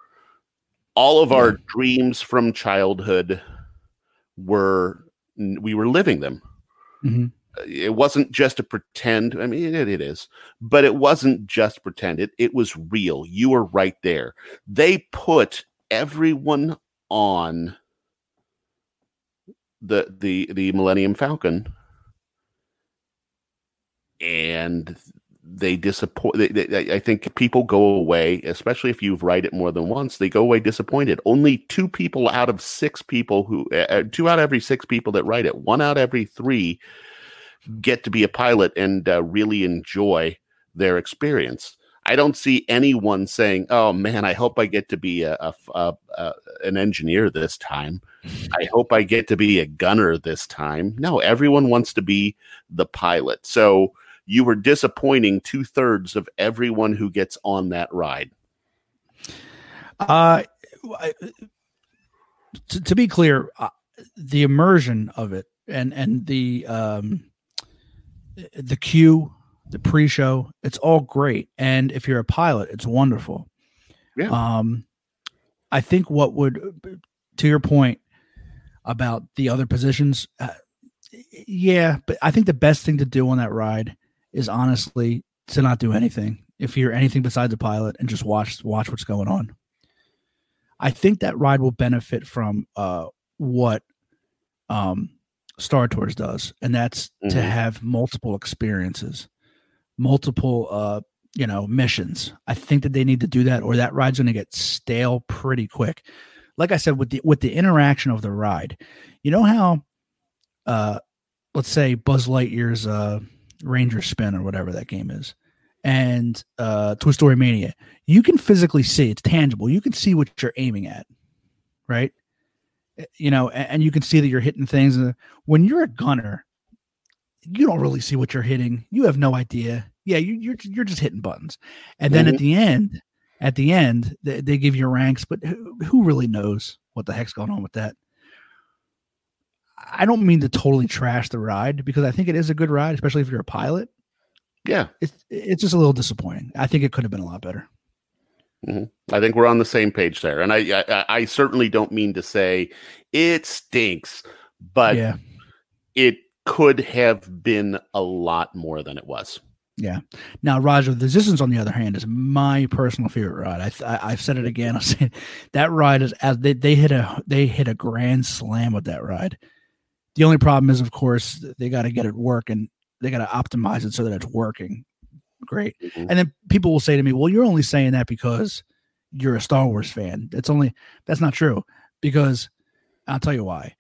all of our dreams from childhood were we were living them Mhm. it wasn't just a pretend. I mean, it, it is, but it wasn't just pretend. It it was real. You were right there. They put everyone on the the the Millennium Falcon, and they disappoint. They, they, I think people go away, especially if you've write it more than once. They go away disappointed. Only two people out of six people who, uh, two out of every six people that write it, one out of every three, get to be a pilot and uh, really enjoy their experience. I don't see anyone saying, "Oh man, I hope I get to be a, a, a, a an engineer this time. I hope I get to be a gunner this time." No, everyone wants to be the pilot. So you were disappointing two thirds of everyone who gets on that ride. Uh, to, to be clear, uh, the immersion of it and and the um, the queue, the pre-show, it's all great. And if you're a pilot, it's wonderful. Yeah. Um, I think what would, to your point about the other positions, uh, yeah, but I think the best thing to do on that ride is honestly to not do anything. If you're anything besides a pilot and just watch watch what's going on. I think that ride will benefit from uh, what um, Star Tours does, and that's mm-hmm. to have multiple experiences, multiple uh, you know missions. I think that they need to do that, or that ride's going to get stale pretty quick. Like I said, with the with the interaction of the ride, you know how, uh, let's say Buzz Lightyear's uh, Ranger Spin or whatever that game is, and uh, Toy Story Mania, you can physically see it's tangible. You can see what you're aiming at, right? Eh, you know, and, and you can see that you're hitting things. When you're a gunner, you don't really see what you're hitting. You have no idea. Yeah, you, you're you're just hitting buttons, and then mm-hmm. at the end, at the end, they, they give you ranks. But who, who really knows what the heck's going on with that? I don't mean to totally trash the ride because I think it is a good ride, especially if you're a pilot. Yeah, it's it's just a little disappointing. I think it could have been a lot better. Mm-hmm. I think we're on the same page there, and I, I, I certainly don't mean to say it stinks, but yeah. it could have been a lot more than it was. Yeah. Now, Rise of the Resistance, on the other hand, is my personal favorite ride. I, I have said it again. I'll say that ride is as they, they hit a they hit a grand slam with that ride. The only problem is, of course, they got to get it working. They got to optimize it so that it's working great. Mm-hmm. And then people will say to me, "Well, you're only saying that because you're a Star Wars fan." It's only that's not true because I'll tell you why.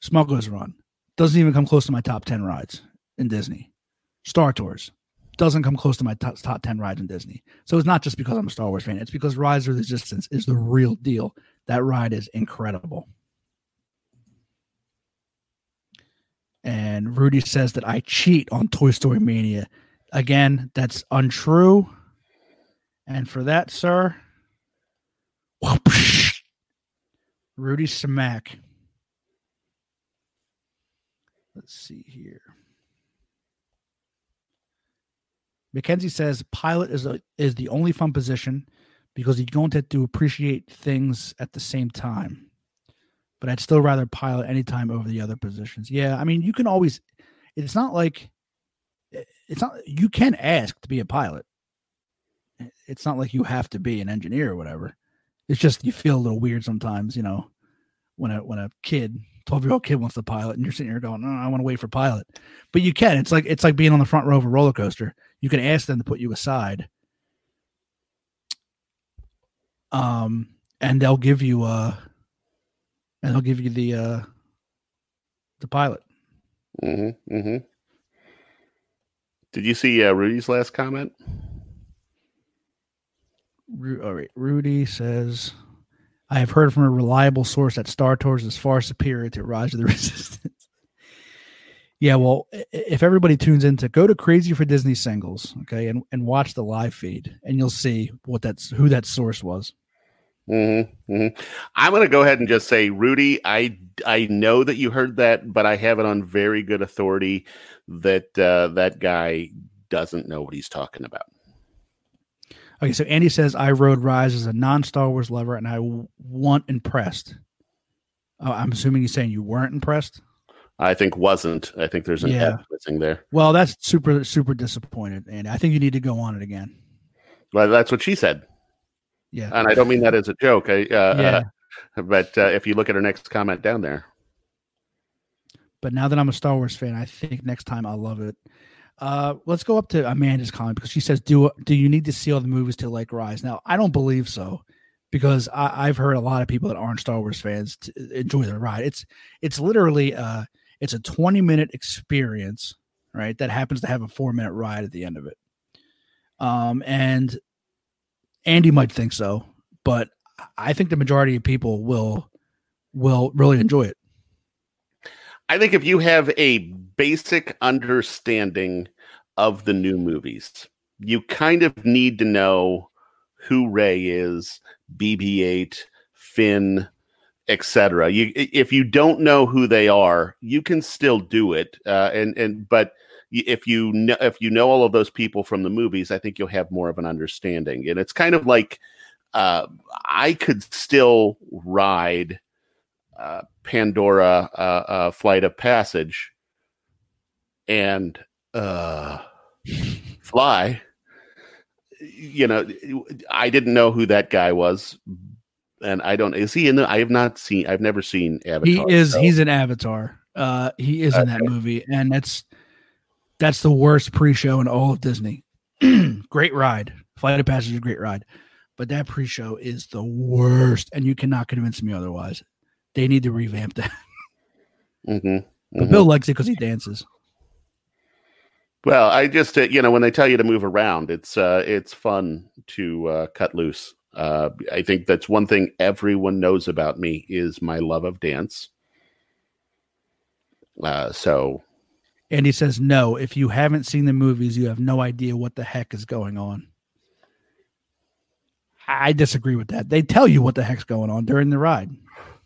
Smuggler's Run doesn't even come close to my top ten rides in Disney. Star Tours doesn't come close to my top, top 10 rides in Disney. So it's not just because I'm a Star Wars fan, it's because Rise of the Resistance is the real deal. That ride is incredible. And Rudy says that I cheat on Toy Story Mania. Again, that's untrue. And for that, sir, Rudy Smack. Let's see here. Mackenzie says pilot is a, is the only fun position because you don't have to appreciate things at the same time but I'd still rather pilot anytime over the other positions. Yeah, I mean, you can always. It's not like it's not you can ask to be a pilot. It's not like you have to be an engineer or whatever. It's just you feel a little weird sometimes, you know, when a when a kid, twelve year old kid wants to pilot, and you're sitting here going, "No, I want to wait for pilot," but you can. It's like it's like being on the front row of a roller coaster. You can ask them to put you aside, um, and they'll give you a and they'll give you the uh the pilot. Mm-hmm. Mm-hmm. Did you see uh, Rudy's last comment? Ru- all right. Rudy says, I have heard from a reliable source that Star Tours is far superior to Rise of the Resistance. yeah, well, if everybody tunes in to go to Crazy for Disney singles, okay, and, and watch the live feed, and you'll see what that's who that source was. Mm-hmm, mm-hmm. I'm going to go ahead and just say, Rudy, I I know that you heard that, but I have it on very good authority that uh, that guy doesn't know what he's talking about. Okay, so Andy says I rode Rise as a non Star Wars lover, and I w- want impressed. Oh, I'm assuming he's saying you weren't impressed. I think wasn't. I think there's an Yeah. Missing there. Well, that's super super disappointed, and I think you need to go on it again. Well, that's what she said, Yeah, and I don't mean that as a joke. I, uh, yeah. uh, but uh, if you look at her next comment down there, But now that I'm a Star Wars fan, I think next time I'll love it. Uh, let's go up to Amanda's comment because she says, "Do do you need to see all the movies to like Rise?" Now, I don't believe so because I, I've heard a lot of people that aren't Star Wars fans to enjoy the ride. It's it's literally uh it's a 20 minute experience, right? That happens to have a four minute ride at the end of it. Um, and Andy might think so, but I think the majority of people will will really enjoy it. I think if you have a basic understanding of the new movies, you kind of need to know who Rey is, BB-8, Finn, etc. You, if you don't know who they are, you can still do it. Uh, and and but if you know if you know all of those people from the movies, I think you'll have more of an understanding. And it's kind of like uh, I could still ride uh, Pandora uh, uh, Flight of Passage and uh, fly. You know, I didn't know who that guy was, and I don't. Is he in the? I have not seen. I've never seen Avatar. He is. so- He's an Avatar. Uh, he is in that movie, and that's that's the worst pre-show in all of Disney. great ride, Flight of Passage, is a great ride, but that pre-show is the worst, and you cannot convince me otherwise. They need to revamp that. Mhm, But mhm. Bill likes it because he dances. Well, I just uh, you know when they tell you to move around, it's uh, it's fun to uh, cut loose. Uh, I think that's one thing everyone knows about me is my love of dance. Uh, so And he says, "No, if you haven't seen the movies, you have no idea what the heck is going on." I disagree with that. They tell you what the heck's going on during the ride.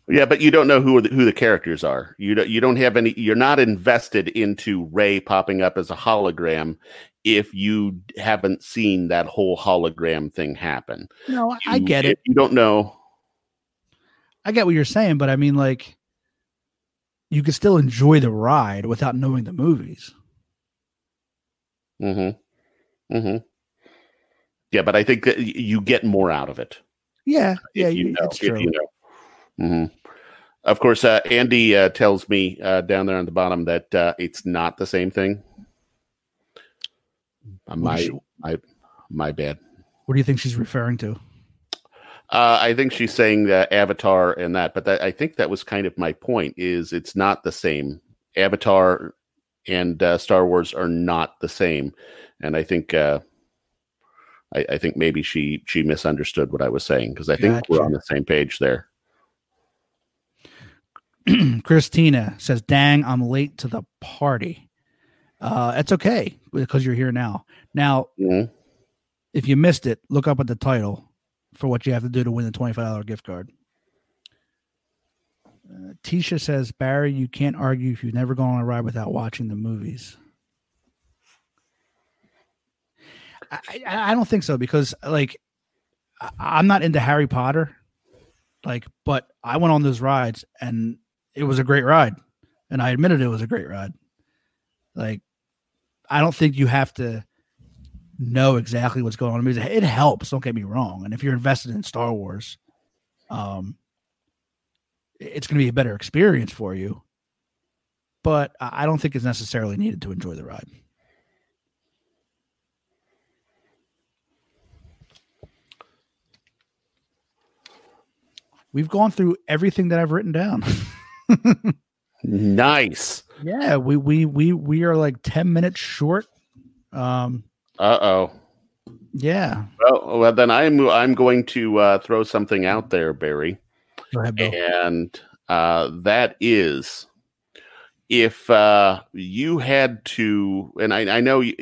yeah, but you don't know who the, who the characters are. You don't you don't have any. You're not invested into Rey popping up as a hologram if you haven't seen that whole hologram thing happen. No, I get it. You don't know. I get what you're saying, but I mean, like, you can still enjoy the ride without knowing the movies. Mm-hmm. Mm-hmm. Yeah, but I think that you get more out of it. Yeah, yeah, you know, it's if true. you know. Mhm. Of course, uh, Andy uh, tells me uh, down there on the bottom that uh, it's not the same thing. My my my bad. what do you think she's referring to? Uh, I think she's saying that Avatar and that, but that, I think that was kind of my point. Is it's not the same. Avatar and uh, Star Wars are not the same, and I think uh, I, I think maybe she she misunderstood what I was saying because I think we're on the same page there. Christina says, "Dang, I'm late to the party." Uh, that's okay because you're here now. Now, Mhm. if you missed it, look up at the title for what you have to do to win the twenty-five dollar gift card. Uh, Tisha says, "Barry, you can't argue if you've never gone on a ride without watching the movies." I, I, I don't think so because, like, I, I'm not into Harry Potter, like, but I went on those rides and it was a great ride, and I admitted it was a great ride. Like, I don't think you have to know exactly what's going on. I mean, it helps. Don't get me wrong. And if you're invested in Star Wars, um, it's going to be a better experience for you. But I I don't think it's necessarily needed to enjoy the ride. We've gone through everything that I've written down. Nice. yeah, we we we we are like 10 minutes short. Um Uh oh. yeah. Well, well, then I'm I'm going to uh, throw something out there, Barry, Go ahead, and uh, that is if uh, you had to, and I, I know you,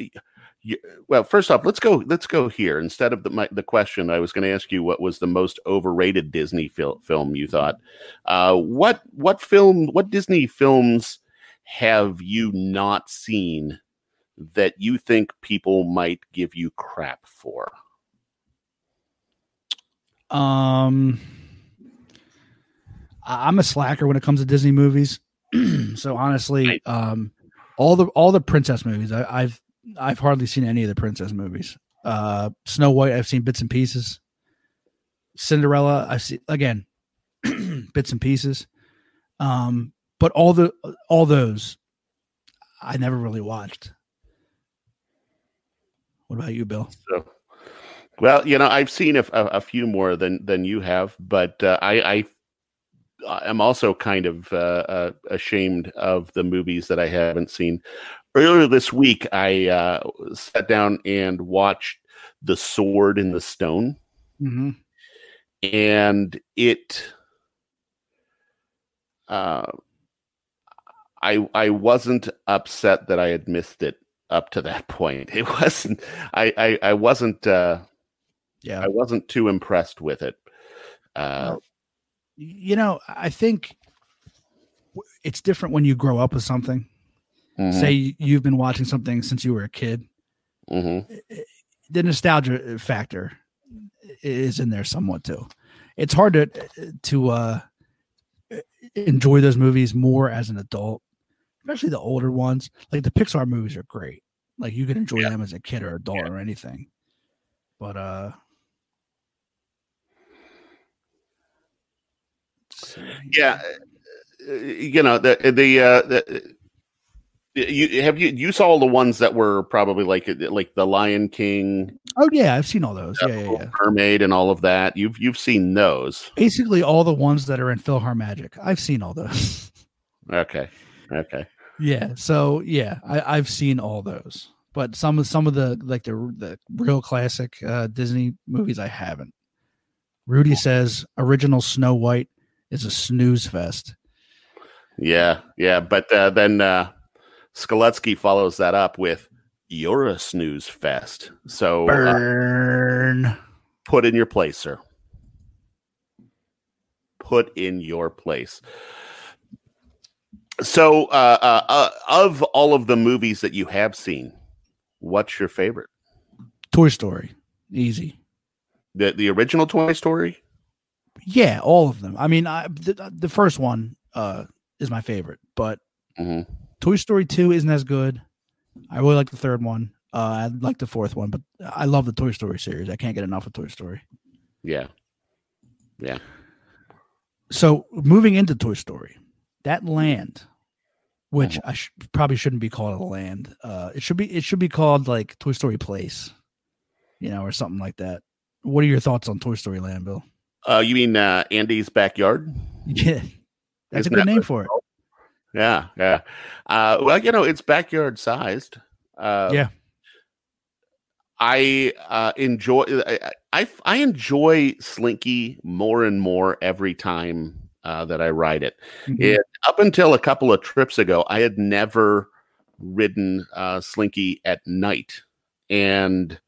you. Well, first off, let's go. Let's go here instead of the my, the question. I was going to ask you what was the most overrated Disney fil- film you thought. Uh, what what film? What Disney films have you not seen that you think people might give you crap for? Um, I'm a slacker when it comes to Disney movies. so honestly, um, all the all the princess movies, I, I've I've hardly seen any of the princess movies. Uh, Snow White, I've seen bits and pieces. Cinderella, I've seen again, bits and pieces. Um, but all the all those, I never really watched. What about you, Bill? So, well, you know, I've seen a, a, a few more than than you have, but uh, I, I I'm also kind of uh, uh, ashamed of the movies that I haven't seen. Earlier this week, I uh, sat down and watched The Sword in the Stone, Mm-hmm. and it. Uh, I I wasn't upset that I had missed it up to that point. It wasn't. I I, I wasn't. Uh, Yeah, I wasn't too impressed with it. Uh, Well, you know, I think it's different when you grow up with something. mhm, Say you've been watching something since you were a kid. mhm. The nostalgia factor is in there somewhat too. It's hard to to uh, enjoy those movies more as an adult, especially the older ones. Like the Pixar movies are great. Like you can enjoy Yeah. them as a kid or adult or anything. But uh yeah uh, you know the the uh the, you have you you saw the ones that were probably like like the lion king Oh yeah, I've seen all those. uh, Yeah, yeah, yeah. mermaid and all of that you've you've seen those Basically all the ones that are in PhilharMagic. I've seen all those. okay okay yeah. So yeah, I, I've seen all those. But some of some of the like the the real classic uh Disney movies I haven't. Rudy says original Snow White is a snooze fest. yeah yeah but uh, then uh Skoletsky follows that up with you're a snooze fest so uh, Burn. put in your place sir put in your place so uh, uh, uh, of all of the movies that you have seen what's your favorite Toy Story. Easy. the the original toy story Yeah, all of them. I mean, I, the, the first one uh, is my favorite, but Mhm. Toy Story 2 isn't as good. I really like the third one. Uh, I like the fourth one, but I love the Toy Story series. I can't get enough of Toy Story. Yeah, yeah So moving into Toy Story, that land, which I sh- probably shouldn't be called a land. Uh, it should be it should be called like Toy Story Place, you know, or something like that. What are your thoughts on Toy Story Land, Bill? uh, you mean uh, andy's backyard Yeah, that's Isn't a good that name for it. yeah yeah uh, well you know it's backyard sized uh, Yeah. I uh, enjoy I, I I enjoy Slinky more and more every time uh, that I ride it. Mhm. And up until a couple of trips ago, I had never ridden uh, Slinky at night, and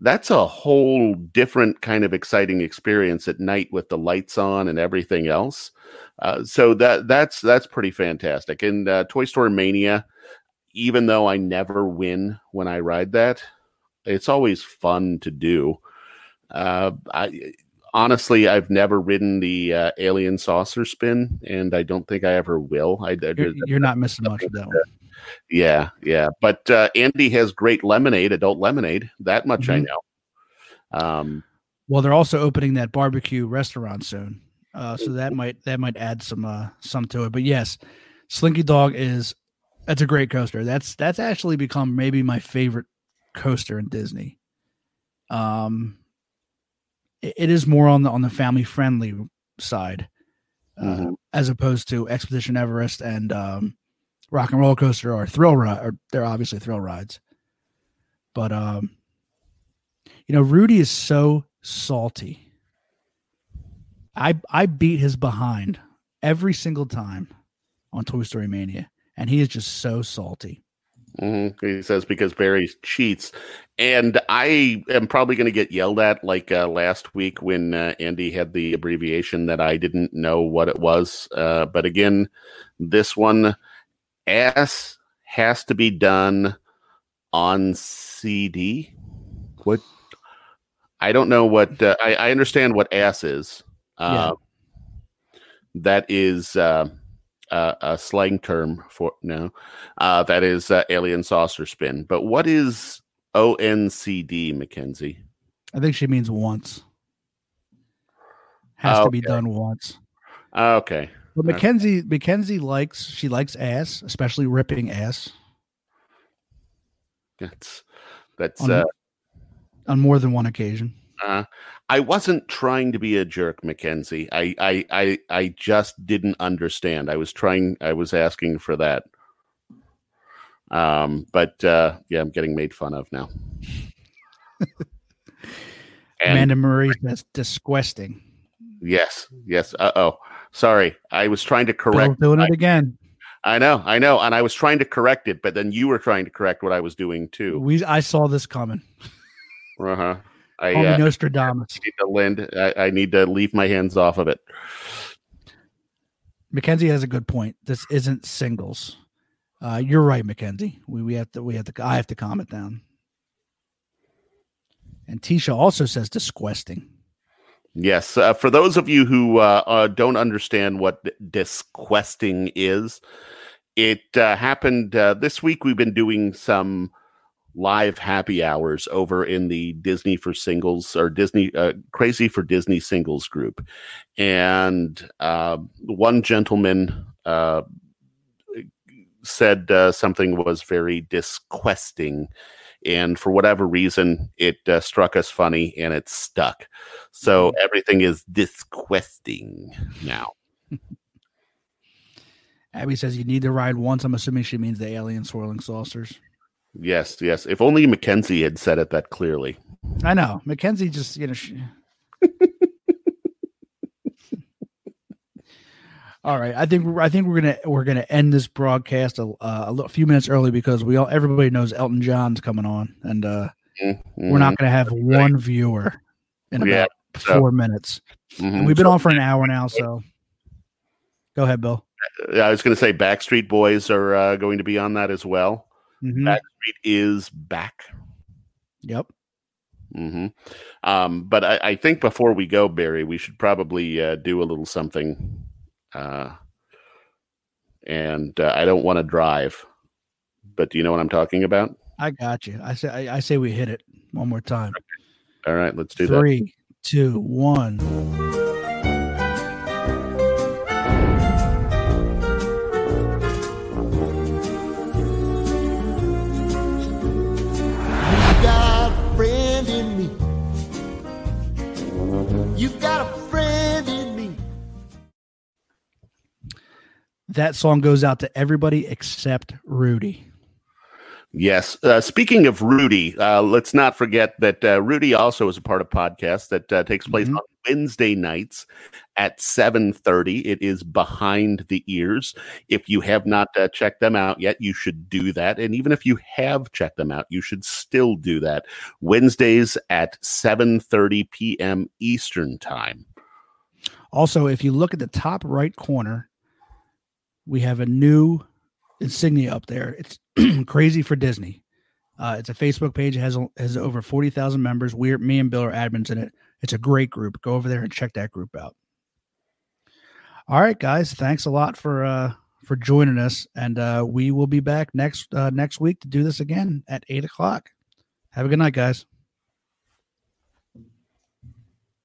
that's a whole different kind of exciting experience at night with the lights on and everything else. Uh, so that that's that's pretty fantastic. And uh, Toy Story Mania, even though I never win when I ride that, it's always fun to do. Uh, I honestly, I've never ridden the uh, alien saucer spin, and I don't think I ever will. I, I You're, you're not missing much of that one. yeah, yeah. But uh, Andy has great lemonade, adult lemonade. That much I Mhm. know. Um, Well, they're also opening that barbecue restaurant soon, uh, so that might that might add some uh, some to it. But yes, Slinky Dog is that's a great coaster. That's that's actually become maybe my favorite coaster in Disney. Um, it, is more on the on the family friendly side, uh, Mhm. as opposed to Expedition Everest and um, Rock and Roller Coaster or Thrill Ride. Or they're obviously thrill rides, but um, you know, Rudy is so salty. I I beat his behind every single time on Toy Story Mania, and he is just so salty. mhm. He says because Barry cheats, and I am probably going to get yelled at like uh, last week when uh, Andy had the abbreviation that I didn't know what it was. Uh, but again, this one, ass has to be done on CD. What? I don't know what. Uh, I, I understand what ass is. Uh, That is uh, uh, a slang term for no, uh, that is uh, alien saucer spin. But what is ONCD, Mackenzie? I think she means once. Has to be done once. Okay, But Okay. Mackenzie Mackenzie likes she likes ass, especially ripping ass that's that's. On- Uh, on more than one occasion. uh, I wasn't trying to be a jerk, Mackenzie. I, I I I just didn't understand. I was trying. I was asking for that. Um, but uh, yeah, I'm getting made fun of now. Amanda Marie that's disgusting. yes, yes. Uh oh. Sorry, I was trying to correct. Bill's doing I, it again. I know, I know, and I was trying to correct it, but then you were trying to correct what I was doing too. We I saw this coming. Uh huh. I Call uh, Nostradamus. need to lend. I, I need to leave my hands off of it. Mackenzie has a good point. This isn't singles. Uh, you're right, Mackenzie. We we have to we have to I have to calm it down. And Tisha also says disgusting. Yes, uh, for those of you who uh, uh, don't understand what disquesting is, it uh, happened uh, this week. We've been doing some live happy hours over in the Disney for Singles or Disney uh, Crazy for Disney Singles group, and uh, one gentleman uh, said uh, something was very disquesting. And for whatever reason, it uh, struck us funny and it stuck. So everything is disquesting now. Abby says you need to ride once. I'm assuming she means the alien swirling saucers. Yes, yes. If only Mackenzie had said it that clearly. I know. Mackenzie just, you know. She... All right, I think I think we're gonna we're gonna end this broadcast a, uh, a few minutes early because we all everybody knows Elton John's coming on, and uh, we're not gonna have one viewer in about Yeah, so- four minutes. Mhm. And we've been on for an hour now, so go ahead, Bill. I was going to say Backstreet Boys are uh, going to be on that as well. Mhm. Backstreet is back. Yep. hmm Um, but I, I think before we go, Barry, we should probably uh, do a little something. Uh, and uh, I don't want to drive, but do you know what I'm talking about? I got you. I say I, I say we hit it one more time. All right, let's do that. Three, two, one. That song goes out to everybody except Rudy. Yes. Uh, speaking of Rudy, uh, let's not forget that uh, Rudy also is a part of podcast that uh, takes place Mhm. on Wednesday nights at seven thirty. It is behind the ears. If you have not uh, checked them out yet, you should do that. And even if you have checked them out, you should still do that. Wednesdays at seven thirty p.m. Eastern time. Also, if you look at the top right corner, we have a new insignia up there. It's crazy for Disney. Uh, it's a Facebook page. It has has over forty thousand members. We're me and Bill are admins in it. It's a great group. Go over there and check that group out. All right, guys. Thanks a lot for uh, for joining us, and uh, we will be back next uh, next week to do this again at eight o'clock. Have a good night, guys.